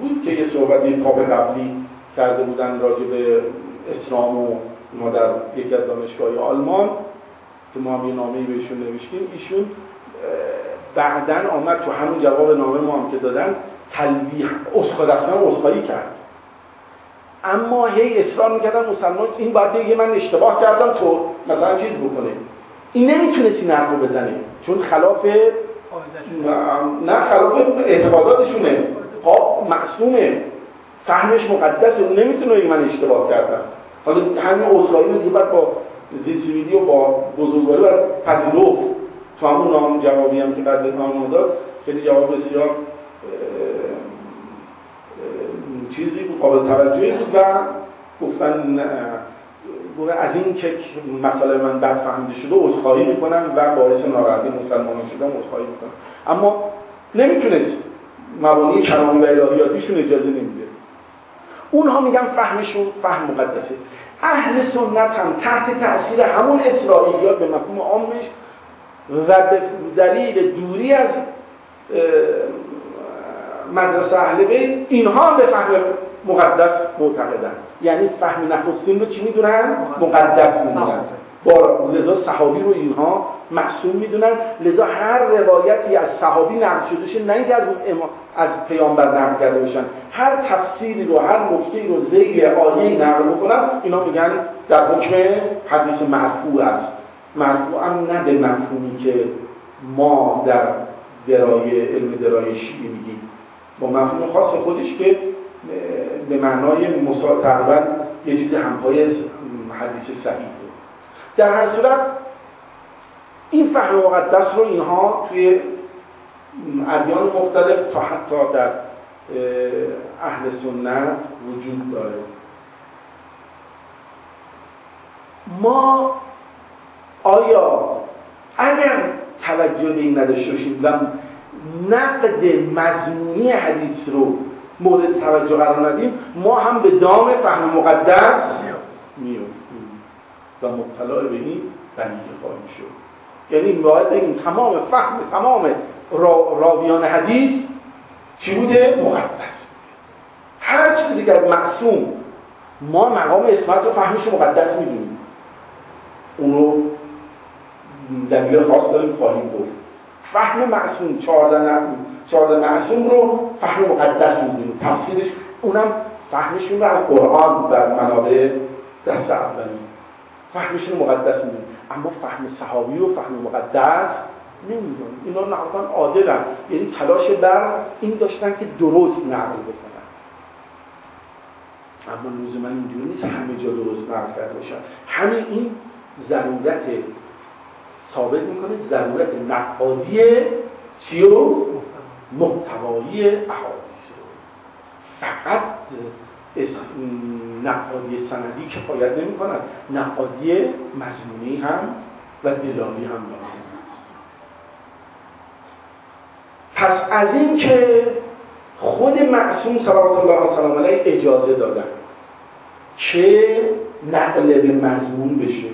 [SPEAKER 1] بود که یه صحبتی پاپ قبلی کرده بودن راجع به اسلام و ما در یکی از دانشگاه آلمان. که ما هم یه نامه بهشون نوشتیم. ایشون بعدا آمد تو همون جواب نامه ما هم که دادن تلویح اسخای کرد. اما هی اصرار می‌کردن مسلمان این باید بگه من اشتباه کردم تو مثلا چیز بکنه. این نمی‌تونست این حرف رو بزنه. چون خلاف نه خلاف اعتقاداتشونه. خب معصومه. فهمش مقدسه. اون نمی‌تونه بگه من اشتباه کردم. حالا همین عذرخواهی رو دیگه با زیدسیویدی و با بزرگواری باید پذیرفت تو همون نام جوابی هم که بعد نام داد خیلی جواب بسیار چیزی بود قابل توجهی بود و گفتن از این که مطالب من بد فهمیده شده عذرخواهی می‌کنم و باعث ناراحتی مسلمانان شدم عذرخواهی می‌کنم. اما نمی‌تونست مبانی کلامی و الهیاتیشون اجازه نمیده. اونها میگن فهمشون فهم مقدسه. اهل سنت هم تحت تاثیر همون اسرائیلیات به مفهوم عامش و به دلیل دوری از مدرسه اهل بیت اینها به فهم مقدس معتقدن. یعنی فهم نخستین رو چی می‌دونن؟ مقدس می‌دونن. با لذا صحابی رو اینها معصوم می‌دونن. لذا هر روایتی از صحابی نقل شده شه نه از از پیامبر نقل کرده باشن. هر تفسیری رو هر نکته رو زیر آیه نقل بکنن اینا میگن در حکم حدیث مرفوع است. مرفوع هم نه به مفهومی که ما در درای علم درای شیعی میگیم. با مفهوم خاص خودش که به معنای تقریبا یه چیز همپای حدیث صحیح در هر صورت این فهم مقدس رو اینها توی ادیان مختلف تا حتی در اهل سنت وجود داره. ما آیا اگر توجه به این نداشته باشیم و نقد مضمونی حدیث رو مورد توجه قرار ندیم ما هم به دام فهم مقدس میفتیم مبتلا به این بلیه خواهیم شد. یعنی باید بگیم تمام فهم تمام را، راویان حدیث چی بوده؟ مقدس. هر چیزی دیگه معصوم. ما مقام اسمت رو فهمش مقدس می‌دونیم. اونو دلیل خاص داریم خواهیم گفت. فهم معصوم چهارده معصوم رو فهم مقدس می‌دونیم. تفسیرش اونم فهمش رو از قرآن و منابع دست اولی فهمش رو مقدس می‌دونیم اما فهم صحابی و فهم مقدس نمی‌دونیم اینا نهایتا عادلن. یعنی تلاش بر این داشتن که درست نقل بکنن. اما لزوما اینجوری نیست همه جا درست نقل کرده باشن. همین این ضرورت ثابت می‌کنه ضرورت نقادی چی و محتوایی احادیث فقط نقادی سندی که باید نمی کند نقادی مضمونی هم و دلالی هم لازم است. پس از این که خود معصوم صلوات الله وسلم علیه اجازه دادن که نقل به مضمون بشه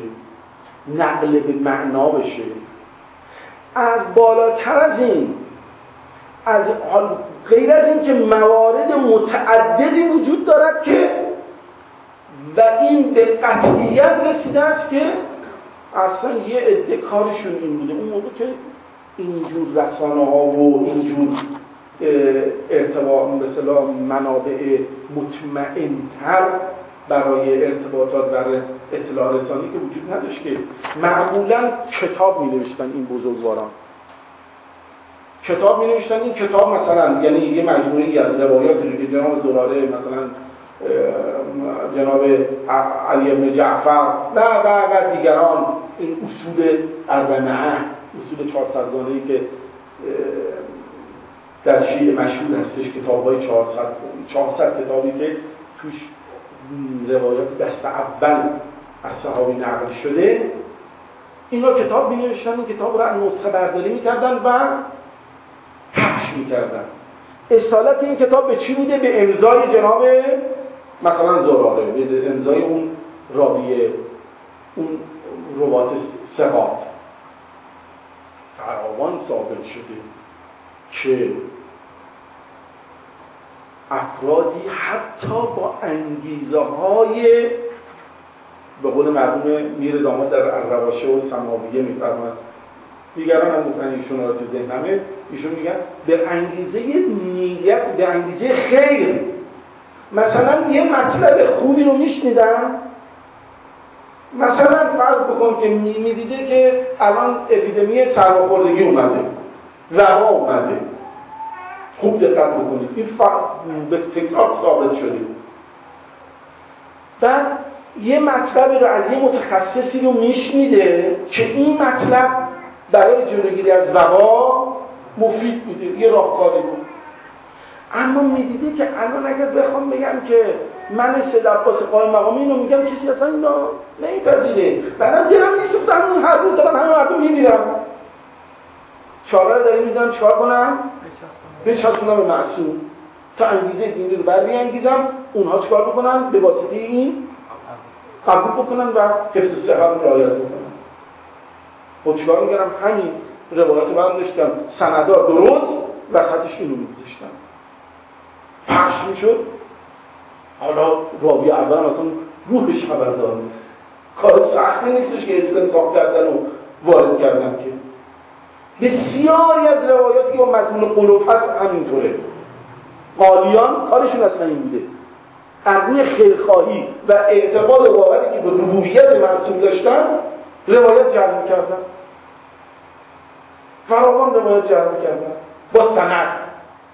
[SPEAKER 1] نقل به معنا بشه. از بالاتر از این از حال غیر از این که موارد متعددی وجود دارد که و این به قطعیت رسیده است که اصلا یه عده کارشون این بوده. اون موقع که اینجور رسانه ها و اینجور ارتباط مثلا منابع مطمئنتر برای ارتباطات برای اطلاع رسانی که وجود نداشت که معمولا کتاب می نوشتن این بزرگواران. کتاب می نوشتن این کتاب مثلا یعنی یه مجموعه از روایات که جناب زراره مثلا جناب علی ابن جعفر و و و دیگران این اصول اربعه اصول 400 ای که در شیعه مشهور هستش کتاب های 400 400 کتابی که توش روایات دست اول از صحابی نقل شده. اینا کتاب می نوشتن این کتاب را نسخه برداری می‌کردن و پخش می‌کردن. اصالت این کتاب به چی بوده؟ به امضای جناب مثلا زراره به امضای اون راویه اون ربات سقاط فراوان ثابت شده که افرادی حتی با انگیزه های به قول مرحوم میر داماد در الرواشه و سماویه میفرماید دیگران هم گفتن ایشون رو تو ذهنمه ایشون میگن به انگیزه نیت به انگیزه خیر. مثلا یه مطلب خوبی رو میشنیدن مثلا فرض بکن که می‌دیده که الان اپیدمی سرماخوردگی اومده وبا اومده. خوب دقت بکنید. این به تکرار ثابت شده. بعد یه مطلب رو از یه متخصصی رو میشنیده که این مطلب برای جلوگیری از وبا مفید بوده یه راهکاری بود. اما می‌دیده که الان اگر بخوام بگم که من سه عباس قائم مقامی اینو میگم کسی اصلا اینو نمیپذیره. بعدم دلم نیست همون هر روز دارن همه مردم میمیرم چاره رو داریم میدم چیکار کنم؟ بچسبونم. به معصوم تا انگیزه دینی رو برمیانگیزم اونها چیکار بکنن؟ به واسطه این قبول. بکنن و حفظ صحت رو رعایت بکنن. خب چیکار می‌کردم؟ همین روایت من داشتم. سندار درست وسطش اینو میگذاشتم. پخش می‌شد. حالا راوی اول اصلا روحش خبردار نیست. کار سختی نیستش که استنساخ کردن و وارد کردن که. بسیاری از روایاتی که مضمون قلوب هست همینطوره. قالیان کارشون اصلا این بوده. از خیرخواهی و اعتقاد باوری که به ربوبیت معصوم داشتن روایت جمع کردن فراوان روایت جمع کردن با سند.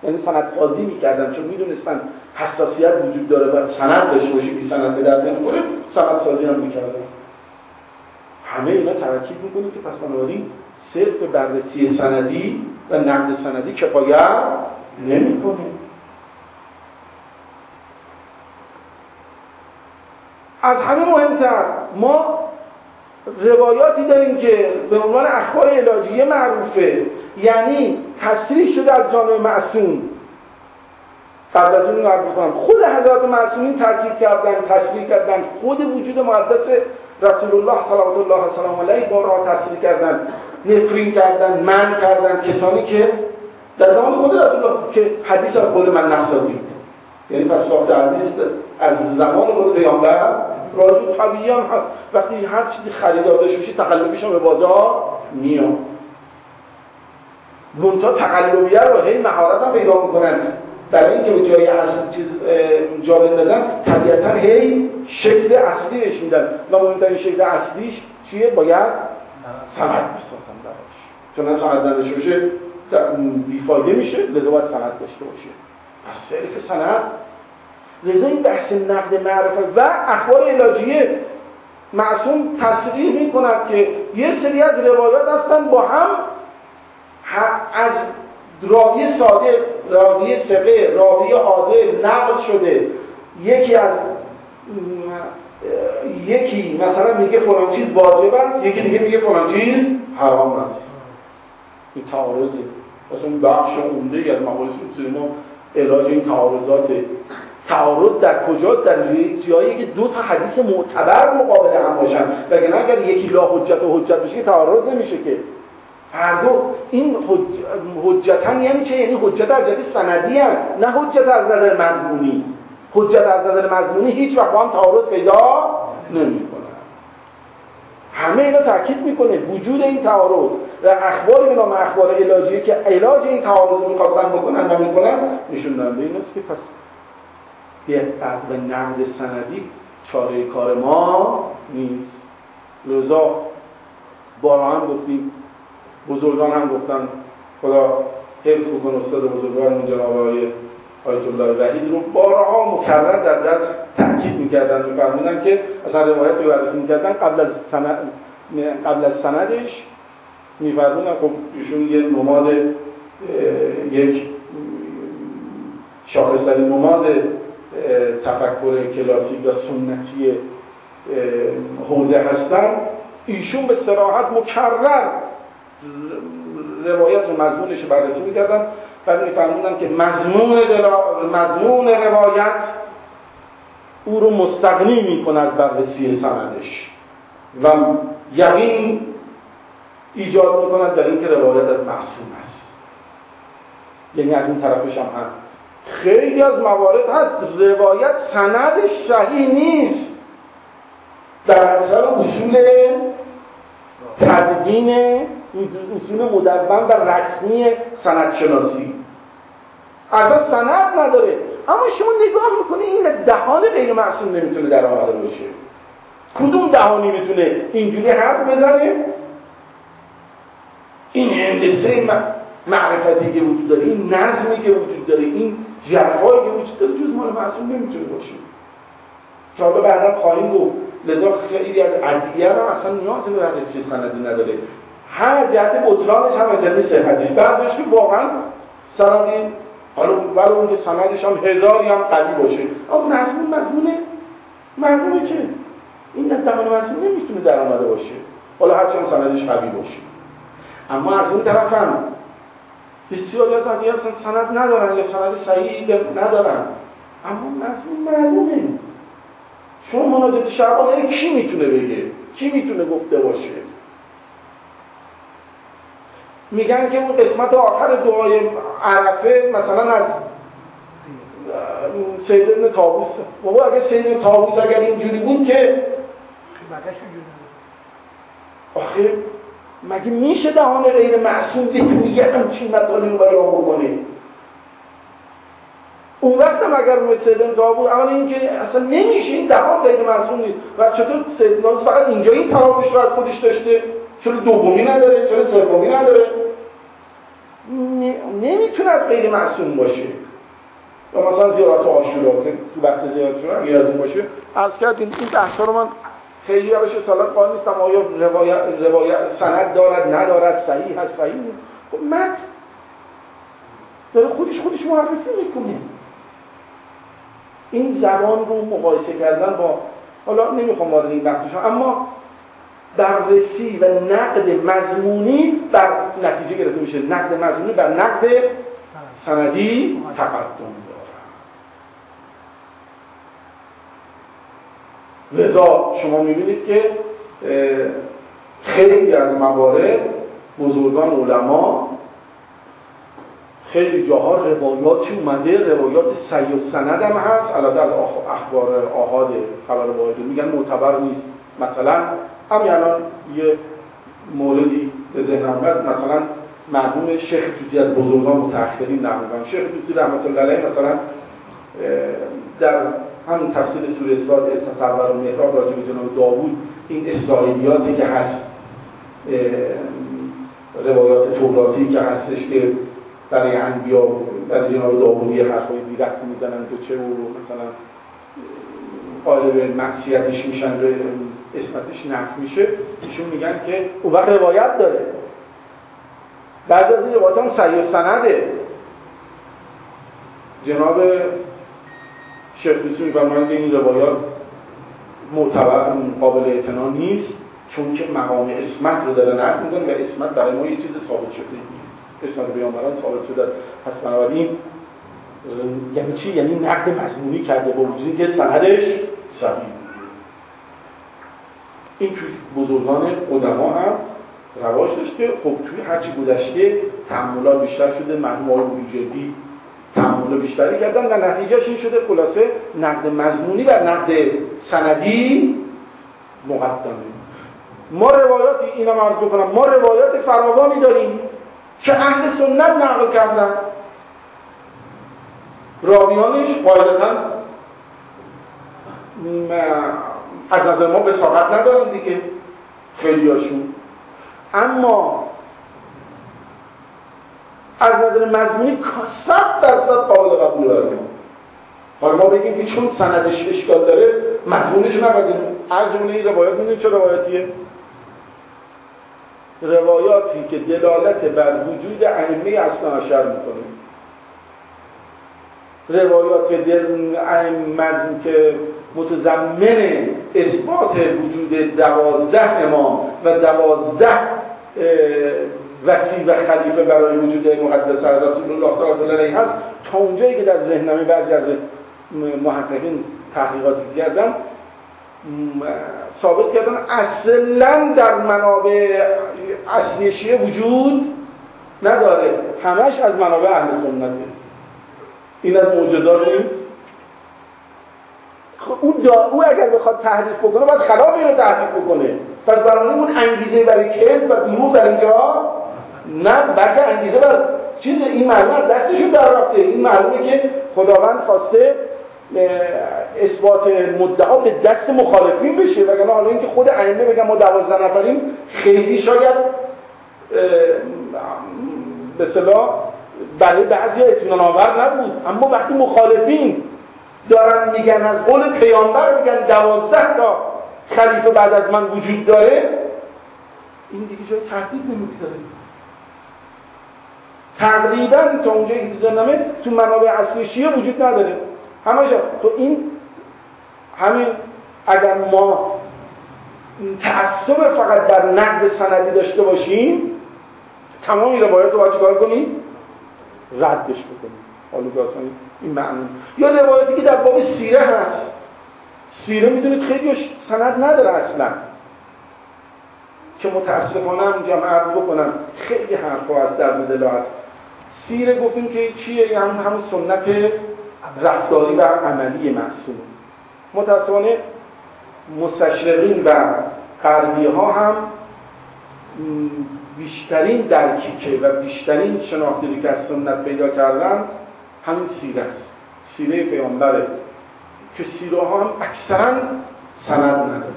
[SPEAKER 1] یعنی سند سازی می‌کردن چون می‌دونستن حساسیت وجود داره و سند داشته باشه بی سند به درد نمی‌خوره سند سازی هم می‌کردن. همه اینا ترکیب می‌کنیم که پس بنابراین صرف بررسی سندی و نقد سندی کفایت نمی‌کنه از همه مهمتر ما روایاتی داریم که به عنوان اخبار علاجیه معروفه. یعنی تصریح شده از جانب معصوم. قبل از اون کنم خود حضرات معصومین تاکید کردن تصریح کردن. خود وجود مقدس رسول الله صلوات الله و علیه بارها تصریح کردن. نفرین کردن من کردن. کسانی که در زمان خود رسول الله که حدیث از قول من نسازید. یعنی پس ساخت حدیث از زمان خود پیامبر راجع طبیعی هم هست. وقتی هر چیزی خریدار داشته باشی تقلبیش هم به بازار میاد. منتها تقلبیه رو هی مهارت هم پیدا می‌کنن. برای اینکه به جای اصل چیز جا بندازن طبیعتا هی شکل اصلی بهش میدن. و مهمترین شکل اصلیش چیه؟ باید سند بسازن براش. چون سند نداشته باشه بیفایده میشه لذا باید سند داشته باشه. پس صرف سند لذا این بحث نقد معرفت و اخبار علاجیه معصوم تصریح می کند که یه سری از روایات هستن با هم از راوی ساده راوی سقه راوی عادل نقل شده. یکی از یکی مثلا میگه فلان چیز واجب است یکی دیگه میگه فلان چیز حرام است. این تعارضه. مثلا بخش عمده از مباحث سینما علاج این تعارضات تعارض در کجاست در جایی که دو تا حدیث معتبر مقابل هم باشن. وگرنه اگر یکی لا حجت و حجت بشه که تعارض نمیشه که. هر دو این حجتن یعنی چه؟ یعنی حجت از جدی سندی هم نه حجت از نظر مضمونی. حجت از نظر مضمونی هیچ وقت هم تعارض پیدا نمی‌کنه همه اینا تاکید می‌کنه وجود این تعارض و اخبار به اخبار علاجی که علاج این تعارض می‌خواستن بکنن و می‌کنن نشون دهنده این است که پس دقت و نقد سندی چاره کار ما نیست. لذا بارها هم گفتیم بزرگان هم گفتن خدا حفظ بکن استاد بزرگان جناب آقای آیت الله وحید رو. بارها مکرر در درس تاکید می‌کردن میفرمودن که اصلا روایت رو بررسی می‌کردن. قبل از سند قبل از سندش میفرمودن خب ایشون یه نماد یک شاخصترین نماد تفکر کلاسیک و سنتی حوزه هستن ایشون به سراحت مکرر روایت و مضمونش بررسی می‌کردن بعد میفرمودن که مضمون, مضمون روایت او رو مستقنی می‌کنه از بررسی سندش و یقین ایجاد می‌کند در اینکه روایت از معصوم است. یعنی از اون طرفش هم هم خیلی از موارد هست. روایت سندش صحیح نیست. در اثر اصول تدوین اصول مدون و رسمی سندشناسی. اصلا سند نداره. اما شما نگاه می‌کنه این دهان غیر معصوم نمی‌تونه در آمده باشه. کدوم دهانی می‌تونه اینجوری حرف بزنه؟ این هندسه معرفتی که وجود داره این نظمی که وجود داره این جرفایی که وجود داره جز مال معصوم نمی‌تونه باشه. که حالا بعدا خواهیم گفت لذا خیلی از ادیه هم اصلا نیاز به بررسی سندی نداره. هم جهت بطلانش هم جهت صحتش. بعضیش که واقعا سندی حالا ولی اون که سندش هم هزاری هم قوی باشه. اما مضمون مضمون معلومه که این در زمان مضمون نمی‌تونه در آمده باشه. حالا هرچند سندش قوی باشه. اما از اون طرف هم بسیاری از ادیه اصلا سند ندارن یا سند صحیح ندارن. اما مضمون معلومه. شما مناجات شعبانه کی می‌تونه بگه؟ کی می‌تونه گفته باشه؟ میگن که اون قسمت آخر دعای عرفه مثلا از سید ابن تابوس بابا اگر سید ابن تابوس اگر اینجوری بود که آخه مگه میشه دهان غیر معصوم دیگه همچین مطالی رو بیان بکنه اون وقت هم اگر روی سید بود اولا اینکه اصلا نمیشه این دهان غیر معصوم نیست. و چطور سید فقط اینجا این تراوش رو از خودش داشته؟ چرا دومی نداره؟ چرا سومی نداره؟ نمی‌تونه از غیر معصوم باشه. و مثلا زیارت آشورا که تو بحث زیارت اگه یادتون باشه. عرض کردیم این بحثا رو من خیلی روش سالات قائل نیستم آیا روایت, روایت سند دارد ندارد صحیح هست صحیح نیست؟ خب مت داره خودش خودش معرفی می‌کنه. این زبان رو مقایسه کردن با حالا نمی‌خوام وارد این بحث اما بررسی و نقد مضمونی بر نتیجه گرفته میشه. نقد مضمونی بر نقد سندی تقدم داره لذا شما می‌بینید که خیلی از موارد بزرگان علما خیلی جاها روایاتی اومده روایات سی و سند هم هست. البته از اخبار آهاد خبر واحد میگن معتبر نیست. مثلا همین الان یه موردی به ذهنم بعد مثلا مرحوم شیخ توسی از بزرگان متأخرین نقل شیخ توسی رحمت الله علیه مثلا در همون تفسیر سوره ساد استصور و محراب راجع به جناب داوود این اسرائیلیاتی که هست روایات توراتی که هستش که برای انبیا برای جناب داوود یه حرفای بی می‌زنن تو چه و مثلا قائل به معصیتش میشن به اسمتش نفت میشه ایشون میگن که اون وقت روایت داره. بعد از این روایت هم سعی سنده. جناب شیخ دوسی میفرمایند که این روایات معتبر قابل اعتنا نیست چون که مقام اسمت رو داره نقل می‌کنه و اسمت برای ما یه چیز ثابت شده. اسمت بیانبران ثابت شده. پس بنابراین یعنی چی؟ یعنی نقد مضمونی کرده با وجودی که سندش صحیح. این توی بزرگان قدما هم رواج داشته. خب توی هرچی گذشته تحملات بیشتر شده مرحوم آقای جدی تحمل بیشتری کردن و نتیجهش این شده خلاصه نقد مضمونی و نقد سندی مقدمه. ما روایاتی اینم عرض بکنم ما روایات فراوانی داریم که اهل سنت نقل کردن. راویانش قاعدتا از نظر ما بساقت ندارن دیگه خیلیاشون. اما از نظر مضمونی صد درصد قابل قبول داره. حالا ما بگیم که چون سندش اشکال داره مضمونش نپذیریم از جمله این روایات می‌دونید چه روایاتیه روایاتی که دلالت بر وجود ائمه اصلا عشر می‌کنه. روایات مضمون که متضمن اثبات وجود دوازده امام و دوازده وسیع و خلیفه برای وجود مقدس رسول الله صلی الله علیه هست. تا اونجایی که در ذهنمه بعضی از محققین تحقیقاتی کردن ثابت کردن اصلا در منابع اصلی شیعه وجود نداره. همش از منابع اهل سنته. این از معجزات نیست؟ خب او, او اگر بخواد تحریف بکنه باید خلاف اینو تحریف بکنه. پس برای اون انگیزه برای کذب و دروغ در اینجا نه بلکه انگیزه بر چیز این معلومه دستشون در رفته. این معلومه که خداوند خواسته اثبات مدعا به دست مخالفین بشه. وگرنه حالا اینکه خود ائمه بگن ما دوازده نفریم خیلی شاید به صلاح برای بعضی اطمینان آور نبود. اما وقتی مخالفین دارن میگن از قول پیامبر میگن دوازده تا خلیفه بعد از من وجود داره این دیگه جای تردید نمی‌گذاره. تقریبا تا اونجایی که نمه تو منابع اصلی شیعه وجود نداره. همه تو این همین اگر ما تعصب فقط در نقد سندی داشته باشیم تمام این روایت رو باید چیکار کنیم؟ ردش بکنیم. حالا این معنی. یا روایتی که در باب سیره هست. سیره می‌دونید خیلی سند نداره اصلا. که متاسفانه هم عرض بکنم خیلی حرفا از در مدلا هست. سیره گفتیم که چیه؟ یعنی همون همون سنت رفتاری و عملی معصوم. متاسفانه مستشرقین و غربی ها هم بیشترین درکی که و بیشترین شناختی که از سنت پیدا کردن همین سیره است. سیره پیامبره که سیره ها هم اکثرا سند نداره.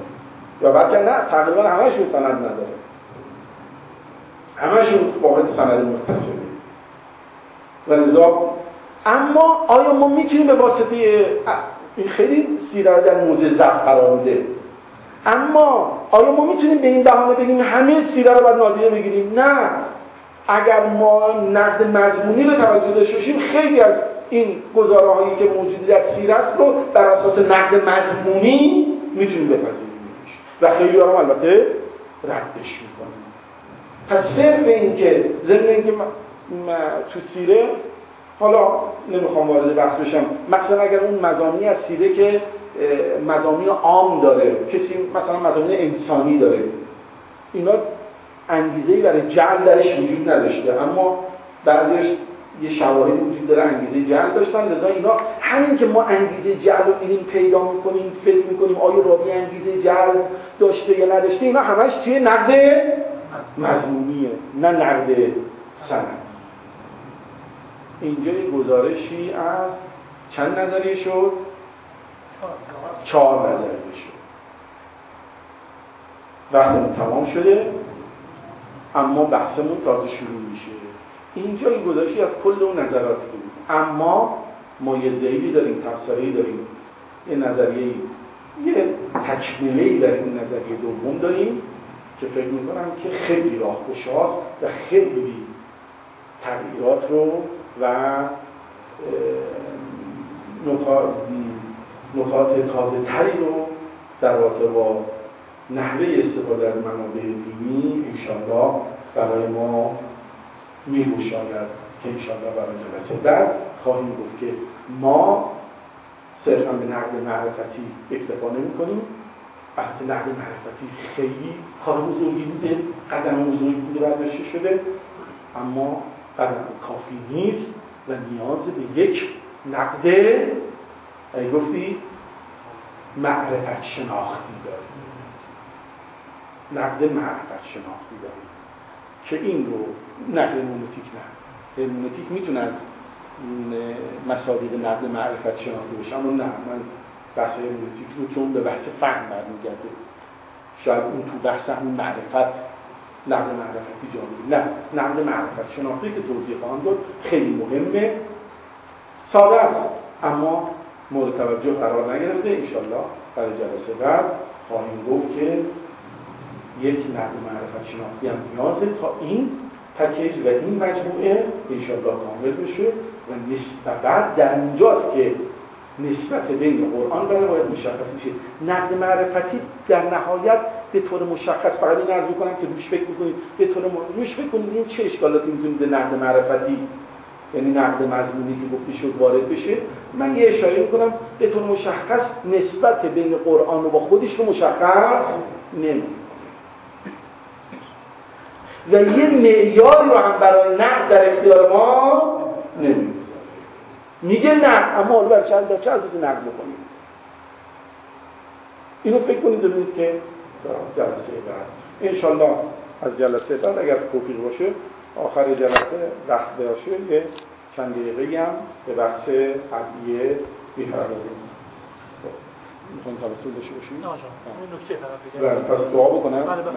[SPEAKER 1] یا بلکه نه تقریبا همشون سند نداره. همشون واحد سند متصله و لذا اما آیا ما می‌تونیم به واسطه این خیلی سیره در موزه ضعف قرار اما آیا ما می‌تونیم به این بهانه بگیم همه سیره رو باید نادیده بگیریم؟ نه. اگر ما نقد مضمونی رو توجه داشته باشیم خیلی از این گزاره هایی که موجودی در سیره است رو بر اساس نقد مضمونی می‌تونیم بپذیریم. و خیلی هم البته ردش می‌کنیم. پس صرف این که ضمن اینکه تو سیره حالا نمی‌خوام وارد بحث بشم. مثلا اگر اون مزامینی از سیره که مزامین عام داره کسی مثلا مزامین انسانی داره اینا انگیزه برای جعل درش وجود نداشته. اما بعضیش یه شواهدی وجود داره انگیزه جعل داشتن. لذا اینا همین که ما انگیزه جعل رو میریم پیدا می‌کنیم فکر می‌کنیم آیا راوی انگیزه جعل داشته یا نداشته اینا همش توی نقد مضمونیه نه نقد سند اینجا یه گزارشی از چند نظریه شد؟ چهار نظریه شد. وقتمون تمام شده اما بحثمون تازه شروع میشه. اینجا یه گزارشی از کل اون نظرات بود. اما ما یه زیلی داریم تفسیری داریم. یه نظریه یه تکمیله در این نظریه دوم داریم که فکر می‌کنم که خیلی راه و خیلی تغییرات رو و نکات تازه تری رو در رابطه با نحوه استفاده از منابع دینی انشاءالله برای ما میگوشاید که انشاءالله برای جلسه بعد خواهیم گفت که ما صرفا به نقد معرفتی اکتفا نمی کنیم البته نقد معرفتی خیلی کار بزرگی بوده قدم بزرگی بوده برداشته شده اما قدم کافی نیست و نیاز به یک نقد گفتی معرفت شناختی داریم. نقد معرفت شناختی داریم. که این رو نه هرمونتیک نه. هرمونتیک می‌تونه از مصادیق نقد معرفت شناختی باشه. اما نه من بحث هرمونتیک رو چون به بحث فهم برمیگرده شاید اون تو بحث همون معرفت نقد معرفتی جا نه نقد معرفت شناختی که توضیح خواهم داد خیلی مهمه. ساده است اما مورد توجه قرار نگرفته. انشالله برای جلسه بعد خواهیم گفت که یک نقد معرفت شناختی هم نیازه تا این پکیج و این مجموعه انشالله کامل بشه و نسبت در اینجاست که نسبت بین قرآن برای باید مشخص میشه نقد معرفتی در نهایت به طور مشخص فقط این عرض کنم که روش فکر می‌کنید. به طور روش فکر کنید. این چه اشکالاتی می‌تونید به نقد معرفتی یعنی نقد مضمونی که گفته شد وارد بشه؟ من یه اشاره می‌کنم. به طور مشخص نسبت بین قرآن و با خودش رو مشخص نمی و یه معیاری رو هم برای نقد در اختیار ما نمی‌گذاره میگه نقد اما حالا برای چند چه اساسی نقد بکنیم اینو فکر کنید ببینید که جلسه بعد. انشالله از جلسه بعد اگر توفیق باشه آخر جلسه وقت باشه یه چند دقیقه هم به بحث قبلیه می‌پردازیم. می‌خواین توسط داشته باشیم؟ نه
[SPEAKER 3] این نکته فقط بگم.
[SPEAKER 1] پس دعا بکنم؟
[SPEAKER 3] بله بله.